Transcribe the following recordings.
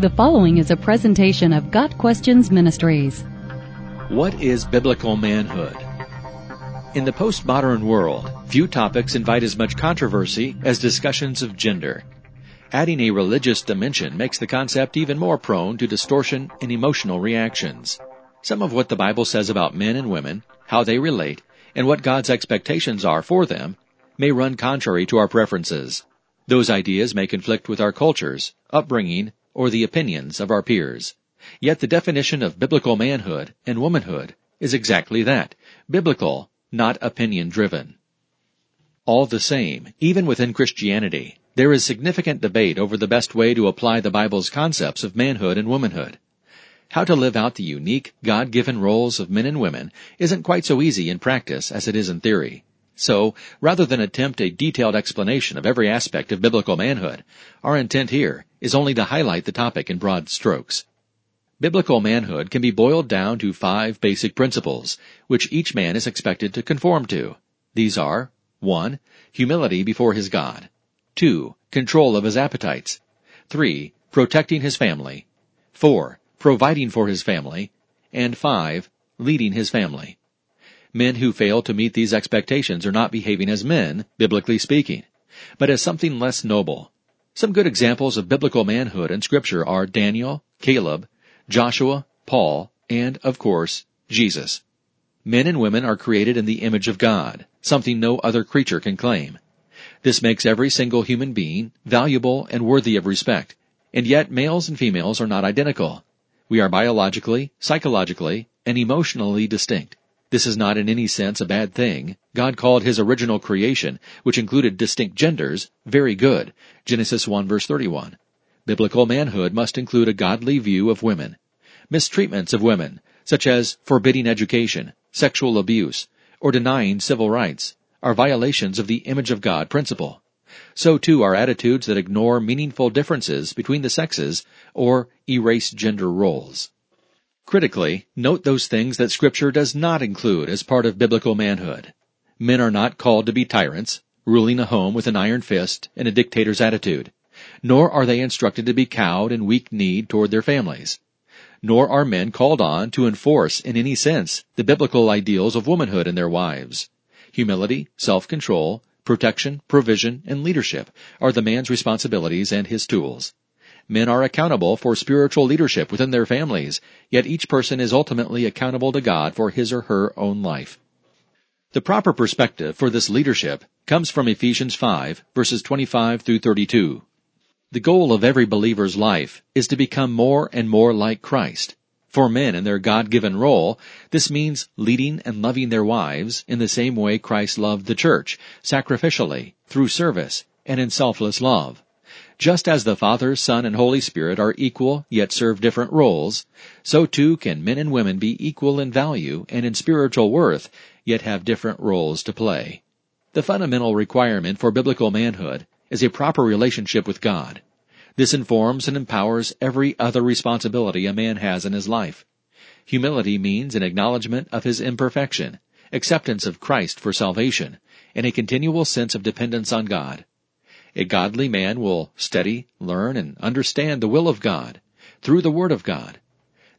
The following is a presentation of Got Questions Ministries. What is biblical manhood? In the postmodern world, few topics invite as much controversy as discussions of gender. Adding a religious dimension makes the concept even more prone to distortion and emotional reactions. Some of what the Bible says about men and women, how they relate, and what God's expectations are for them may run contrary to our preferences. Those ideas may conflict with our cultures, upbringing, or the opinions of our peers. Yet the definition of biblical manhood and womanhood is exactly that, biblical, not opinion driven. All the same, even within Christianity, there is significant debate over the best way to apply the Bible's concepts of manhood and womanhood. How to live out the unique, God-given roles of men and women isn't quite so easy in practice as it is in theory. So, rather than attempt a detailed explanation of every aspect of biblical manhood, our intent here is only to highlight the topic in broad strokes. Biblical manhood can be boiled down to five basic principles, which each man is expected to conform to. These are 1. Humility before his God. 2. Control of his appetites. 3. Protecting his family. 4. Providing for his family. And 5. Leading his family. Men who fail to meet these expectations are not behaving as men, biblically speaking, but as something less noble. Some good examples of biblical manhood in scripture are Daniel, Caleb, Joshua, Paul, and, of course, Jesus. Men and women are created in the image of God, something no other creature can claim. This makes every single human being valuable and worthy of respect. And yet males and females are not identical. We are biologically, psychologically, and emotionally distinct. This is not in any sense a bad thing. God called his original creation, which included distinct genders, very good. Genesis 1 verse 31. Biblical manhood must include a godly view of women. Mistreatments of women, such as forbidding education, sexual abuse, or denying civil rights, are violations of the image of God principle. So too are attitudes that ignore meaningful differences between the sexes or erase gender roles. Critically, note those things that Scripture does not include as part of biblical manhood. Men are not called to be tyrants, ruling a home with an iron fist and a dictator's attitude. Nor are they instructed to be cowed and weak-kneed toward their families. Nor are men called on to enforce in any sense the biblical ideals of womanhood in their wives. Humility, self-control, protection, provision, and leadership are the man's responsibilities and his tools. Men are accountable for spiritual leadership within their families, yet each person is ultimately accountable to God for his or her own life. The proper perspective for this leadership comes from Ephesians 5 verses 25 through 32. The goal of every believer's life is to become more and more like Christ. For men in their God-given role, this means leading and loving their wives in the same way Christ loved the church, sacrificially, through service, and in selfless love. Just as the Father, Son, and Holy Spirit are equal yet serve different roles, so too can men and women be equal in value and in spiritual worth, yet have different roles to play. The fundamental requirement for biblical manhood is a proper relationship with God. This informs and empowers every other responsibility a man has in his life. Humility means an acknowledgement of his imperfection, acceptance of Christ for salvation, and a continual sense of dependence on God. A godly man will study, learn, and understand the will of God through the Word of God.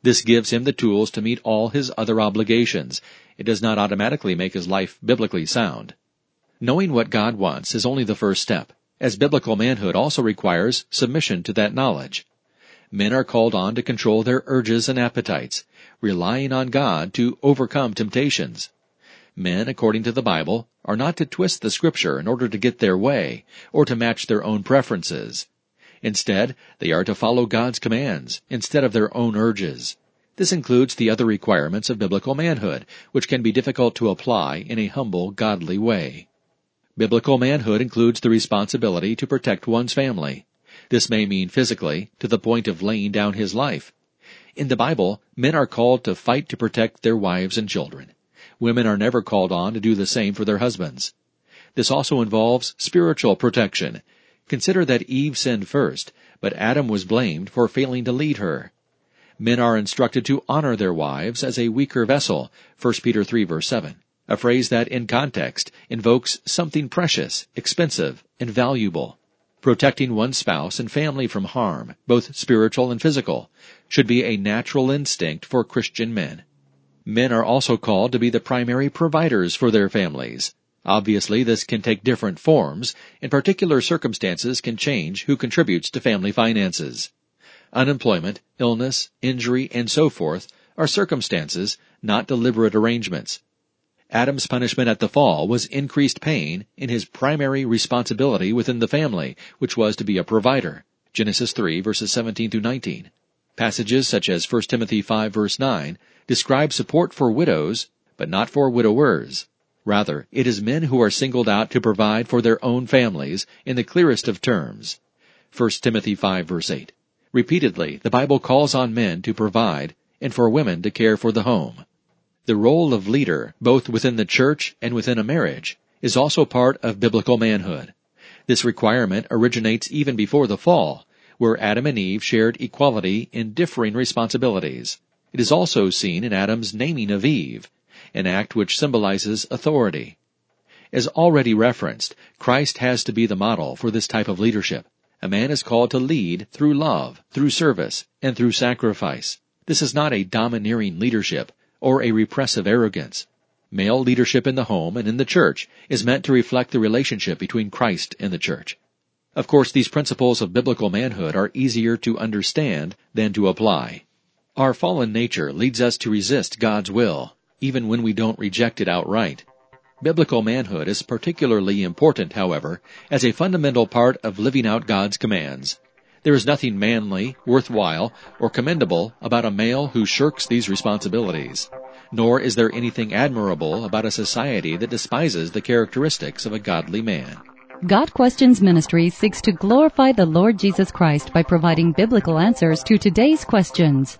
This gives him the tools to meet all his other obligations. It does not automatically make his life biblically sound. Knowing what God wants is only the first step, as biblical manhood also requires submission to that knowledge. Men are called on to control their urges and appetites, relying on God to overcome temptations. Men, according to the Bible, are not to twist the scripture in order to get their way or to match their own preferences. Instead, they are to follow God's commands instead of their own urges. This includes the other requirements of biblical manhood, which can be difficult to apply in a humble, godly way. Biblical manhood includes the responsibility to protect one's family. This may mean physically, to the point of laying down his life. In the Bible, men are called to fight to protect their wives and children. Women are never called on to do the same for their husbands. This also involves spiritual protection. Consider that Eve sinned first, but Adam was blamed for failing to lead her. Men are instructed to honor their wives as a weaker vessel, 1 Peter 3 verse 7, a phrase that in context invokes something precious, expensive, and valuable. Protecting one's spouse and family from harm, both spiritual and physical, should be a natural instinct for Christian men. Men are also called to be the primary providers for their families. Obviously, this can take different forms, and particular circumstances can change who contributes to family finances. Unemployment, illness, injury, and so forth are circumstances, not deliberate arrangements. Adam's punishment at the fall was increased pain in his primary responsibility within the family, which was to be a provider. Genesis 3 verses 17 through 19. Passages such as 1 Timothy 5 verse 9 describe support for widows, but not for widowers. Rather, it is men who are singled out to provide for their own families in the clearest of terms. 1 Timothy 5 verse 8. Repeatedly, the Bible calls on men to provide and for women to care for the home. The role of leader, both within the church and within a marriage, is also part of biblical manhood. This requirement originates even before the fall, where Adam and Eve shared equality in differing responsibilities. It is also seen in Adam's naming of Eve, an act which symbolizes authority. As already referenced, Christ has to be the model for this type of leadership. A man is called to lead through love, through service, and through sacrifice. This is not a domineering leadership, or a repressive arrogance. Male leadership in the home and in the church is meant to reflect the relationship between Christ and the church. Of course, these principles of biblical manhood are easier to understand than to apply. Our fallen nature leads us to resist God's will, even when we don't reject it outright. Biblical manhood is particularly important, however, as a fundamental part of living out God's commands. There is nothing manly, worthwhile, or commendable about a male who shirks these responsibilities. Nor is there anything admirable about a society that despises the characteristics of a godly man. Got Questions Ministry seeks to glorify the Lord Jesus Christ by providing biblical answers to today's questions.